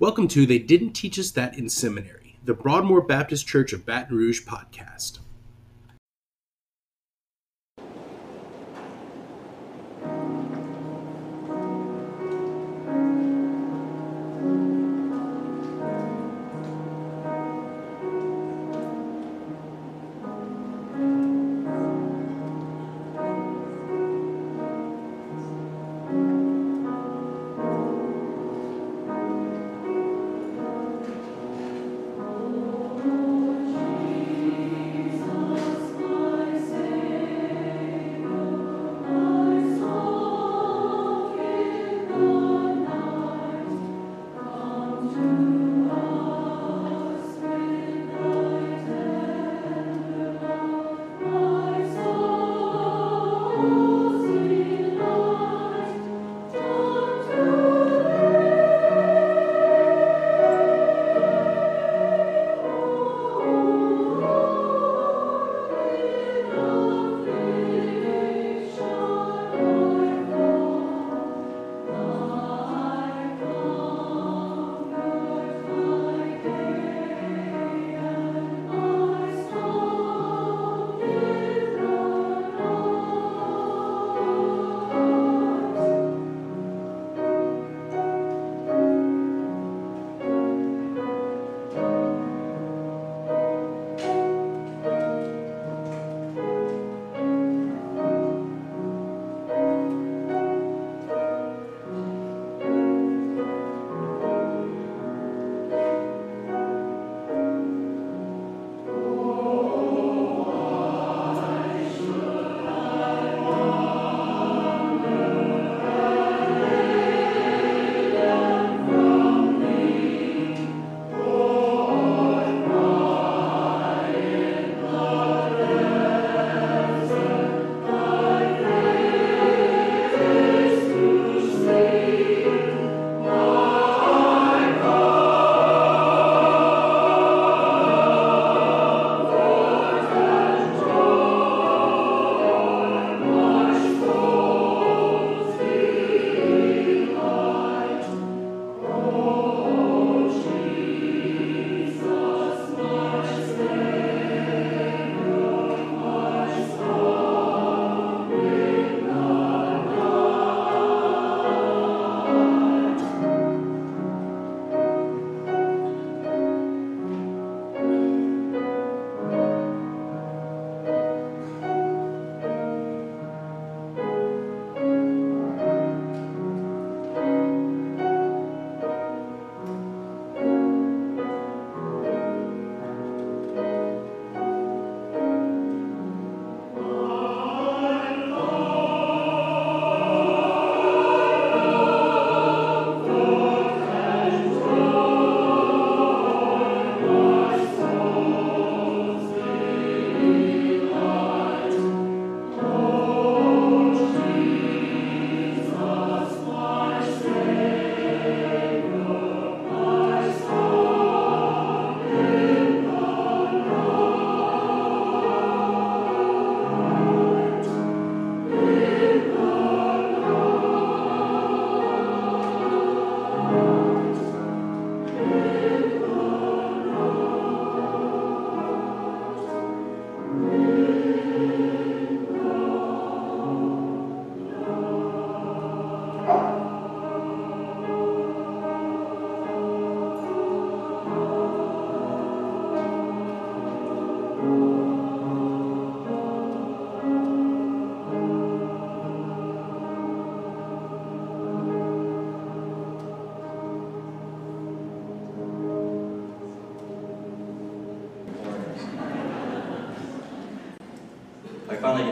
Welcome to They Didn't Teach Us That in Seminary, the Broadmoor Baptist Church of Baton Rouge podcast.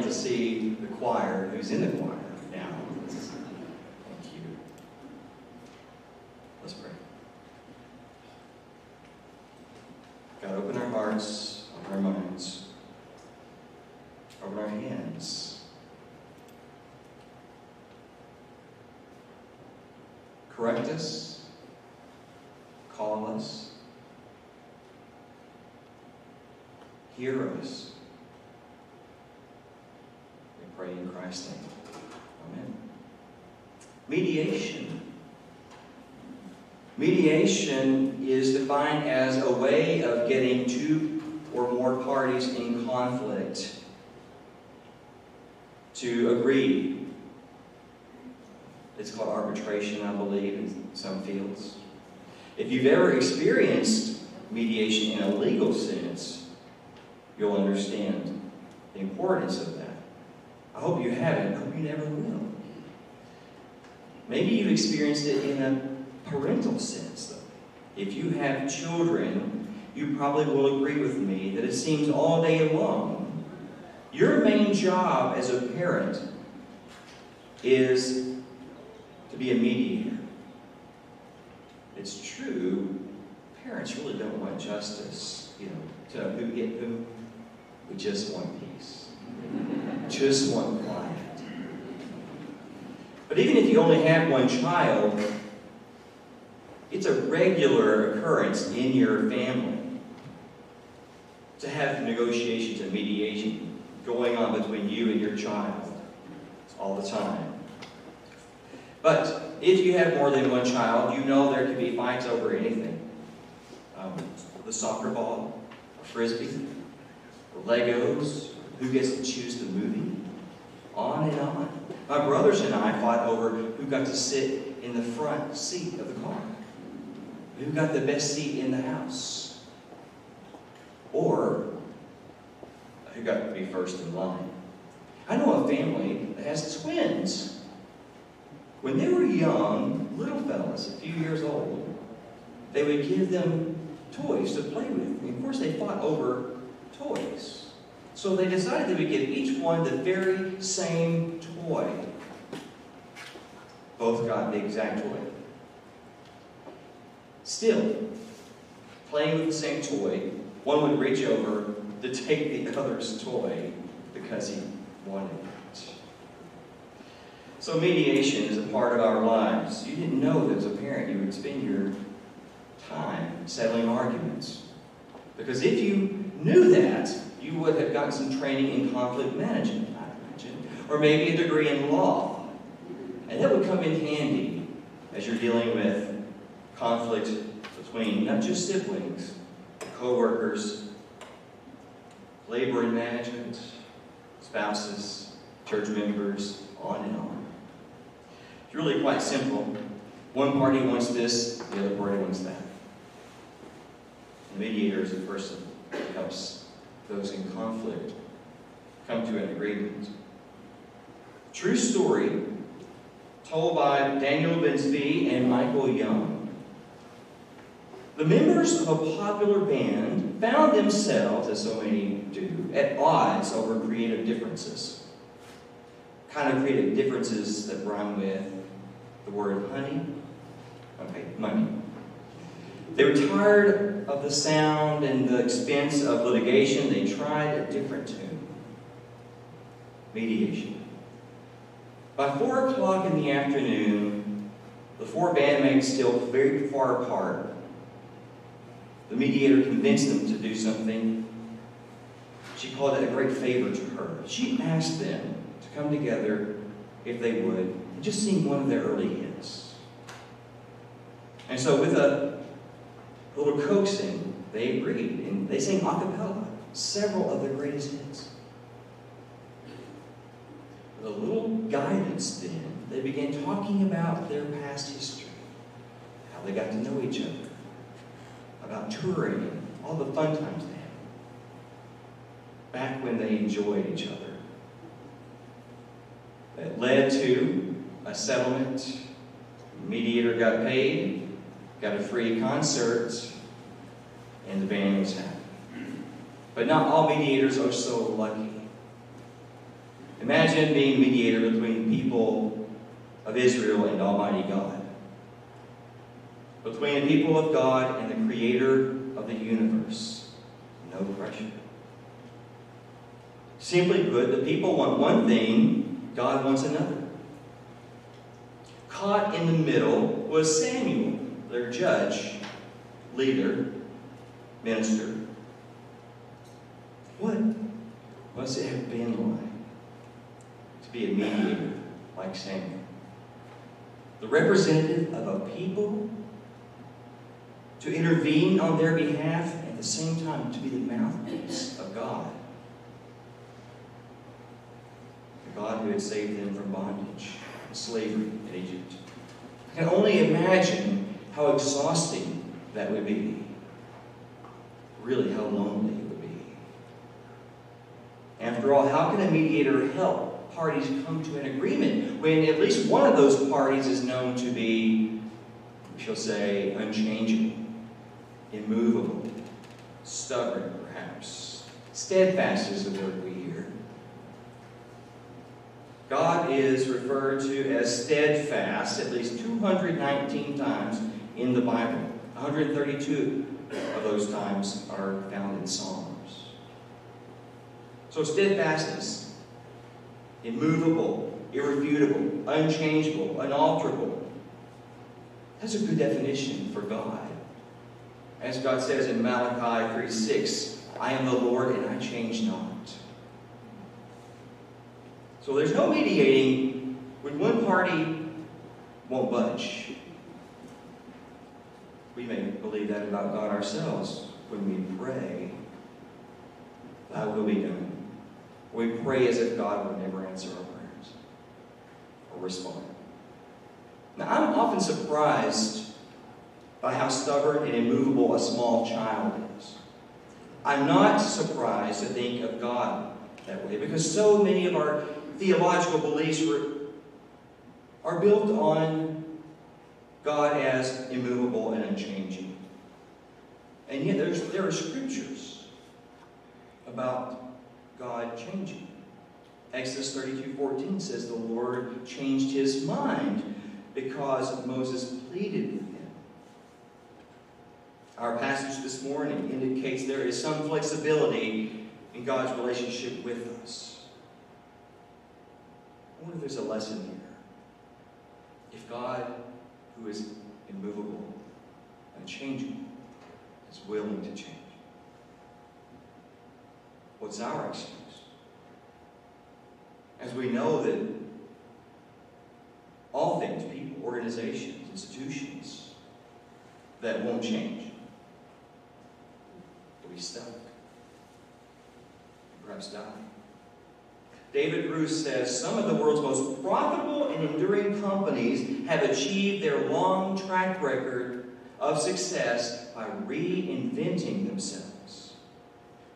To see the choir who's in the choir now. Thank you. Let's pray. God, open our hearts, open our minds, open our hands. Correct us, call us, hear us. We name. Amen. Mediation. Mediation is defined as a way of getting two or more parties in conflict to agree. It's called arbitration, I believe, in some fields. If you've ever experienced mediation in a legal sense, you'll understand the importance of that. I hope you haven't. Hope you never will. Maybe you've experienced it in a parental sense, though. If you have children, you probably will agree with me that it seems all day long your main job as a parent is to be a mediator. It's true, parents really don't want justice, you know, to who get who. We just want peace. Just one client. But even if you only have one child, it's a regular occurrence in your family to have negotiations and mediation going on between you and your child all the time. But if you have more than one child, you know there can be fights over anything. Um, the soccer ball, a frisbee, Legos, who gets to choose the movie, on and on. My brothers and I fought over who got to sit in the front seat of the car, who got the best seat in the house, or who got to be first in line. I know a family that has twins. When they were young, little fellas, a few years old, they would give them toys to play with. And of course, they fought over toys. So they decided they would give each one the very same toy. Both got the exact toy. Still, playing with the same toy, one would reach over to take the other's toy because he wanted it. So mediation is a part of our lives. You didn't know that as a parent you would spend your time settling arguments. Because if you knew that, you would have gotten some training in conflict management, I imagine, or maybe a degree in law. And that would come in handy as you're dealing with conflict between not just siblings, co-workers, labor and management, spouses, church members, on and on. It's really quite simple. One party wants this, the other party wants that. The mediator is a person who helps those in conflict come to an agreement. True story told by Daniel Binsby and Michael Young. The members of a popular band found themselves, as so many do, at odds over creative differences. Kind of creative differences that rhyme with the word honey. Okay, money. They were tired of the sound and the expense of litigation. They tried a different tune mediation. By four o'clock in the afternoon, the four bandmates still very far apart. The mediator convinced them to do something. She called it a great favor to her. She asked them to come together, if they would, and just sing one of their early hits. And so, with a little coaxing, they agreed, and they sang a cappella several of their greatest hits. With a little guidance then, they began talking about their past history, how they got to know each other, about touring, all the fun times they had, back when they enjoyed each other. It led to a settlement. The mediator got paid, got a free concert, and the band was happy. But not all mediators are so lucky. Imagine being a mediator between people of Israel and Almighty God. Between the people of God and the creator of the universe. No pressure. Simply put, the people want one thing, God wants another. Caught in the middle was Samuel their judge, leader, minister. What must it have been like to be a mediator like Samuel? The representative of a people to intervene on their behalf, at the same time to be the mouthpiece of God. The God who had saved them from bondage and slavery in Egypt. I can only imagine how exhausting that would be. Really, how lonely it would be. After all, how can a mediator help parties come to an agreement when at least one of those parties is known to be, we shall say, unchanging, immovable, stubborn, perhaps? Steadfast is the word we hear. God is referred to as steadfast at least 219 times in the Bible. 132 of those times are found in Psalms. So steadfastness, immovable, irrefutable, unchangeable, unalterable. That's a good definition for God. As God says in Malachi 3:6, I am the Lord and I change not. So there's no mediating when one party won't budge. We may believe that about God ourselves when we pray, Thy will be done. We pray as if God would never answer our prayers or respond. Now, I'm often surprised by how stubborn and immovable a small child is. I'm not surprised to think of God that way because so many of our theological beliefs are built on God as immovable and unchanging. And yet there's, there are scriptures about God changing. Exodus 32, 14 says the Lord changed his mind because Moses pleaded with him. Our passage this morning indicates there is some flexibility in God's relationship with us. I wonder if there's a lesson here. If God, who is immovable, unchanging, is willing to change, what's our excuse? As we know that all things, people, organizations, institutions, that won't change, will be stuck, perhaps die. David Bruce says some of the world's most profitable and enduring companies have achieved their long track record of success by reinventing themselves.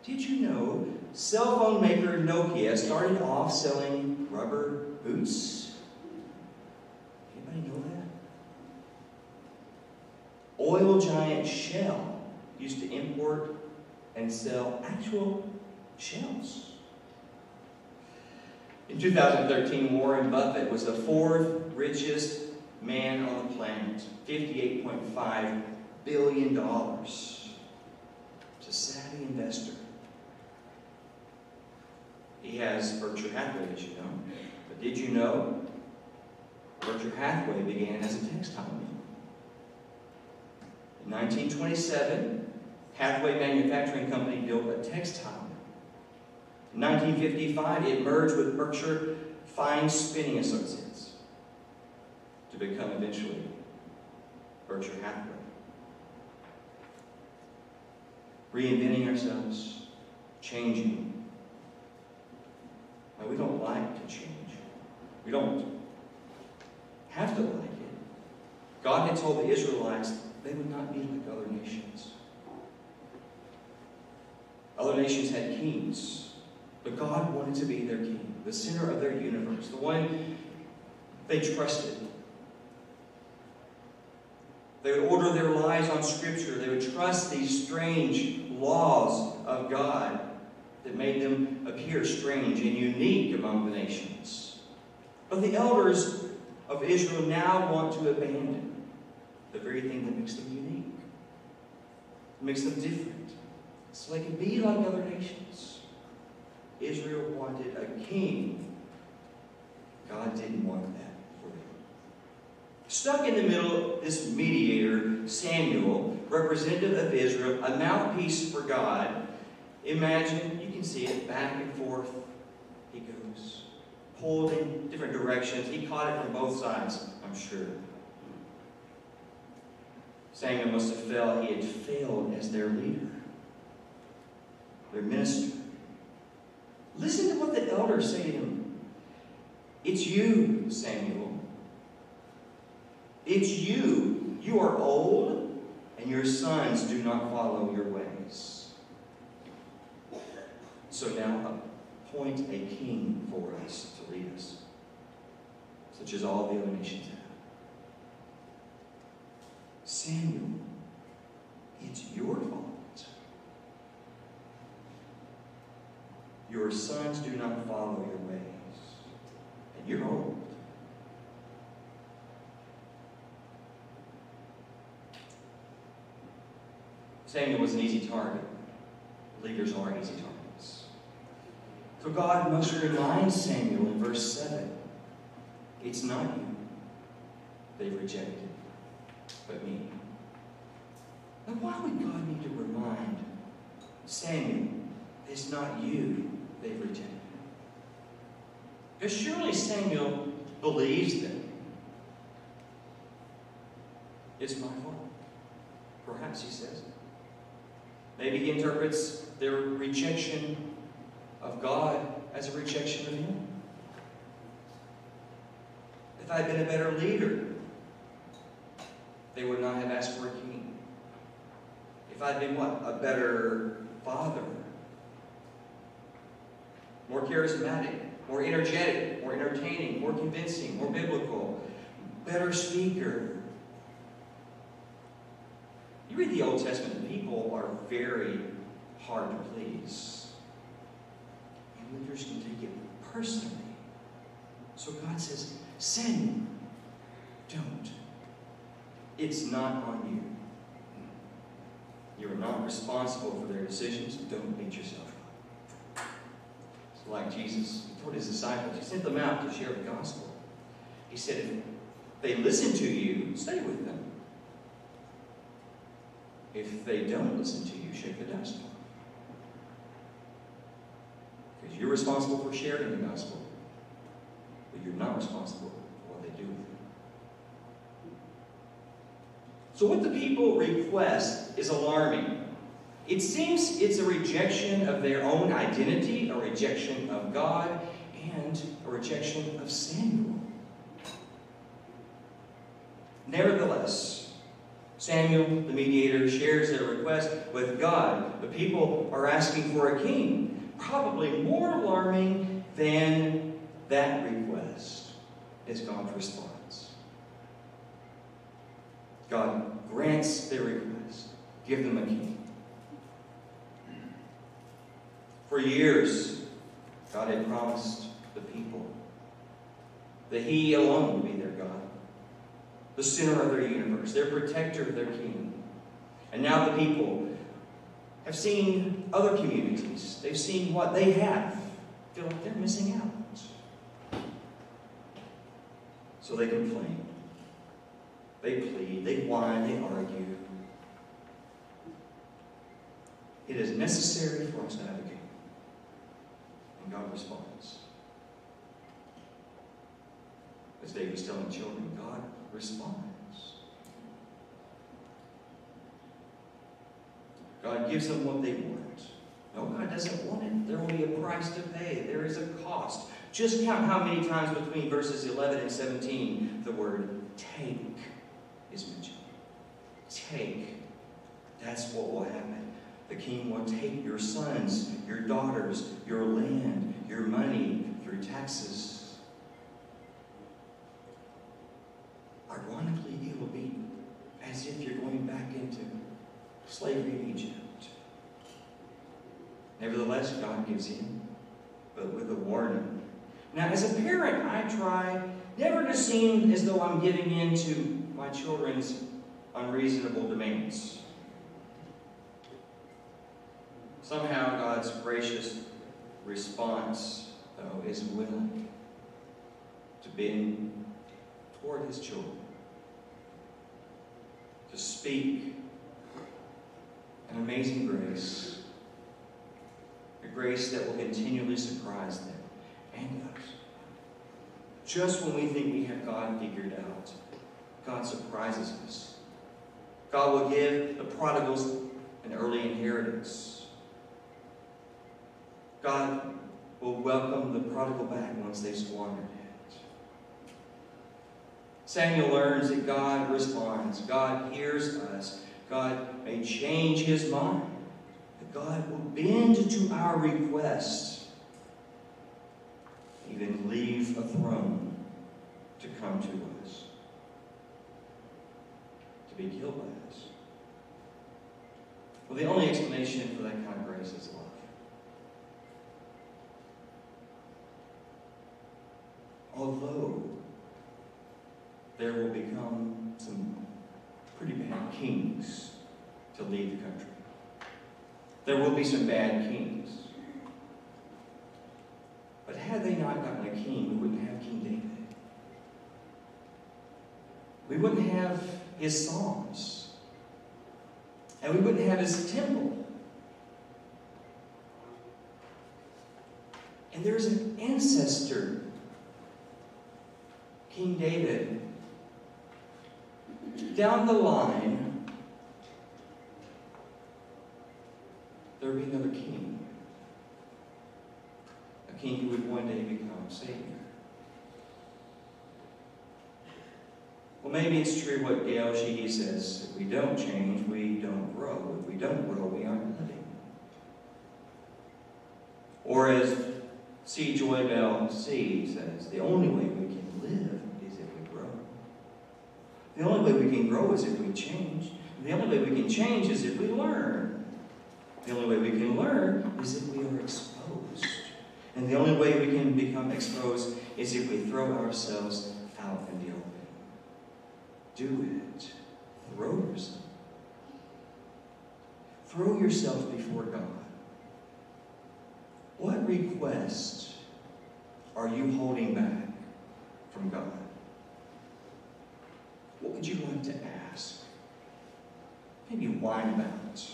Did you know cell phone maker Nokia started off selling rubber boots? Anybody know that? Oil giant Shell used to import and sell actual shells. In 2013, Warren Buffett was the fourth richest man on the planet, $58.5 billion. He's a savvy investor. He has Berkshire Hathaway, as you know. But did you know Berkshire Hathaway began as a textile mill? In 1927, Hathaway Manufacturing Company built a textile in 1955, it merged with Berkshire Fine Spinning Associates to become eventually Berkshire Hathaway. Reinventing ourselves, changing. Now, we don't like to change. We don't have to like it. God had told the Israelites they would not be like other nations. Other nations had kings. But God wanted to be their king, the center of their universe, the one they trusted. They would order their lives on Scripture. They would trust these strange laws of God that made them appear strange and unique among the nations. But the elders of Israel now want to abandon the very thing that makes them unique, makes them different, so they can be like other nations. Israel wanted a king. God didn't want that for them. Stuck in the middle, this mediator, Samuel, representative of Israel, a mouthpiece for God. Imagine, you can see it back and forth. He goes, pulled in different directions. He caught it from both sides, I'm sure. Samuel must have felt he had failed as their leader, their minister. Listen to what the elders say to him. It's you, Samuel. It's you. You are old, and your sons do not follow your ways. So now appoint a king for us to lead us, such as all the other nations have. Samuel, it's your fault. Your sons do not follow your ways, and you're old. Samuel was an easy target. Leaders are easy targets. So God must remind Samuel in verse 7 it's not you they've rejected, but me. Now, why would God need to remind Samuel it's not you they've rejected? Because surely Samuel believes them. It's my fault. Perhaps he says. Maybe he interprets their rejection of God as a rejection of him. If I had been a better leader, they would not have asked for a king. If I'd been what? A better father. More charismatic, more energetic, more entertaining, more convincing, more biblical, better speaker. You read the Old Testament, people are very hard to please. And leaders can take it personally. So God says, Sin, don't. It's not on you. You are not responsible for their decisions. Don't beat yourself like Jesus he told his disciples, he sent them out to share the gospel. He said, if they listen to you, stay with them. If they don't listen to you, shake the dust off. Because you're responsible for sharing the gospel, but you're not responsible for what they do with it. So, what the people request is alarming. It seems it's a rejection of their own identity, a rejection of God, and a rejection of Samuel. Nevertheless, Samuel, the mediator, shares their request with God. The people are asking for a king. Probably more alarming than that request is God's response. God grants their request. Give them a king. For years, God had promised the people that He alone would be their God, the center of their universe, their protector, their king. And now the people have seen other communities. They've seen what they have. Feel like they're missing out. So they complain. They plead, they whine, they argue. It is necessary for us to have a God responds. As David's telling children, God responds. God gives them what they want. No, God doesn't want it. There will be a price to pay. There is a cost. Just count how many times between verses 11 and 17 the word take is mentioned. Take. That's what will happen. The king will take your sons, your daughters, your land, your money, your taxes. Ironically, it will be as if you're going back into slavery in Egypt. Nevertheless, God gives in, but with a warning. Now, as a parent, I try never to seem as though I'm giving in to my children's unreasonable demands. Somehow, God's gracious response, though, is willing to bend toward His children, to speak an amazing grace, a grace that will continually surprise them and us. Just when we think we have God figured out, God surprises us. God will give the prodigals an early inheritance. God will welcome the prodigal back once they've squandered it. Samuel learns that God responds. God hears us. God may change his mind. That God will bend to our request. Even leave a throne to come to us. To be killed by us. Well, the only explanation for that kind of grace is love. Although there will become some pretty bad kings to lead the country. There will be some bad kings. But had they not gotten a king, we wouldn't have King David. We wouldn't have his Psalms. And we wouldn't have his temple. And there's an ancestor, King David, down the line, there would be another king. A king who would one day become Savior. Well, maybe it's true what Gail Sheehy says. If we don't change, we don't grow. If we don't grow, we aren't living. Or as C. Joy Bell C. says, the only way we can live is if we grow. The only way we can grow is if we change. The only way we can change is if we learn. The only way we can learn is if we are exposed. And the only way we can become exposed is if we throw ourselves out in the open. Do it. Throw yourself. Throw yourself before God. What request are you holding back from God? What would you like to ask? Maybe whine about.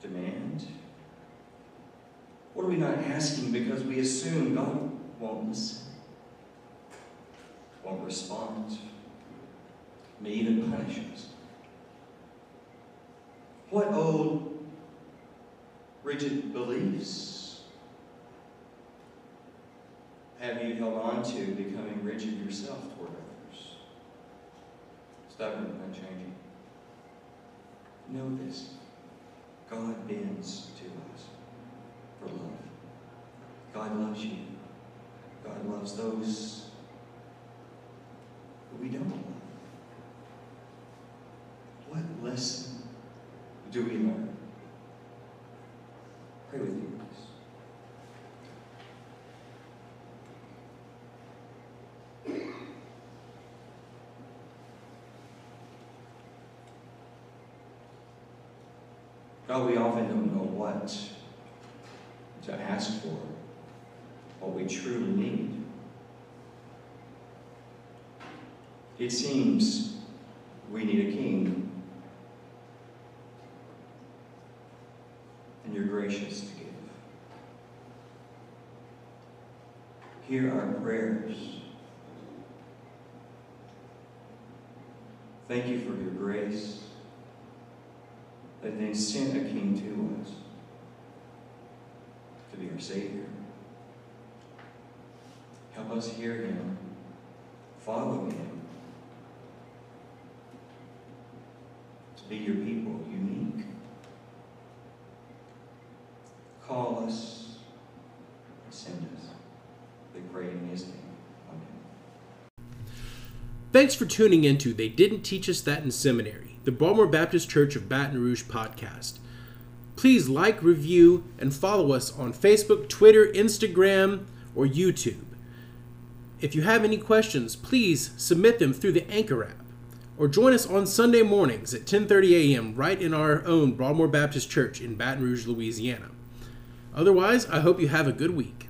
Demand. What are we not asking because we assume God won't listen, won't respond, may even punish us? What old rigid beliefs have you held on to becoming rigid yourself toward others? Stubborn, unchanging. Know this God bends to us for love. God loves you. God loves those who we don't love. What lesson do we learn? Pray with me, please. God, we often don't know what to ask for, what we truly need. It seems we need a king, and you're gracious to give. Hear our prayers. Thank you for your grace that then sent a king to us to be our Savior. Help us hear him, follow him, to be your people, unique. Call us and send us. We pray in his name. Amen. Thanks for tuning into They Didn't Teach Us That in Seminary, the Broadmoor Baptist Church of Baton Rouge podcast. Please like, review, and follow us on Facebook, Twitter, Instagram, or YouTube. If you have any questions, please submit them through the Anchor app or join us on Sunday mornings at 10:30 a.m. right in our own Broadmoor Baptist Church in Baton Rouge, Louisiana. Otherwise, I hope you have a good week.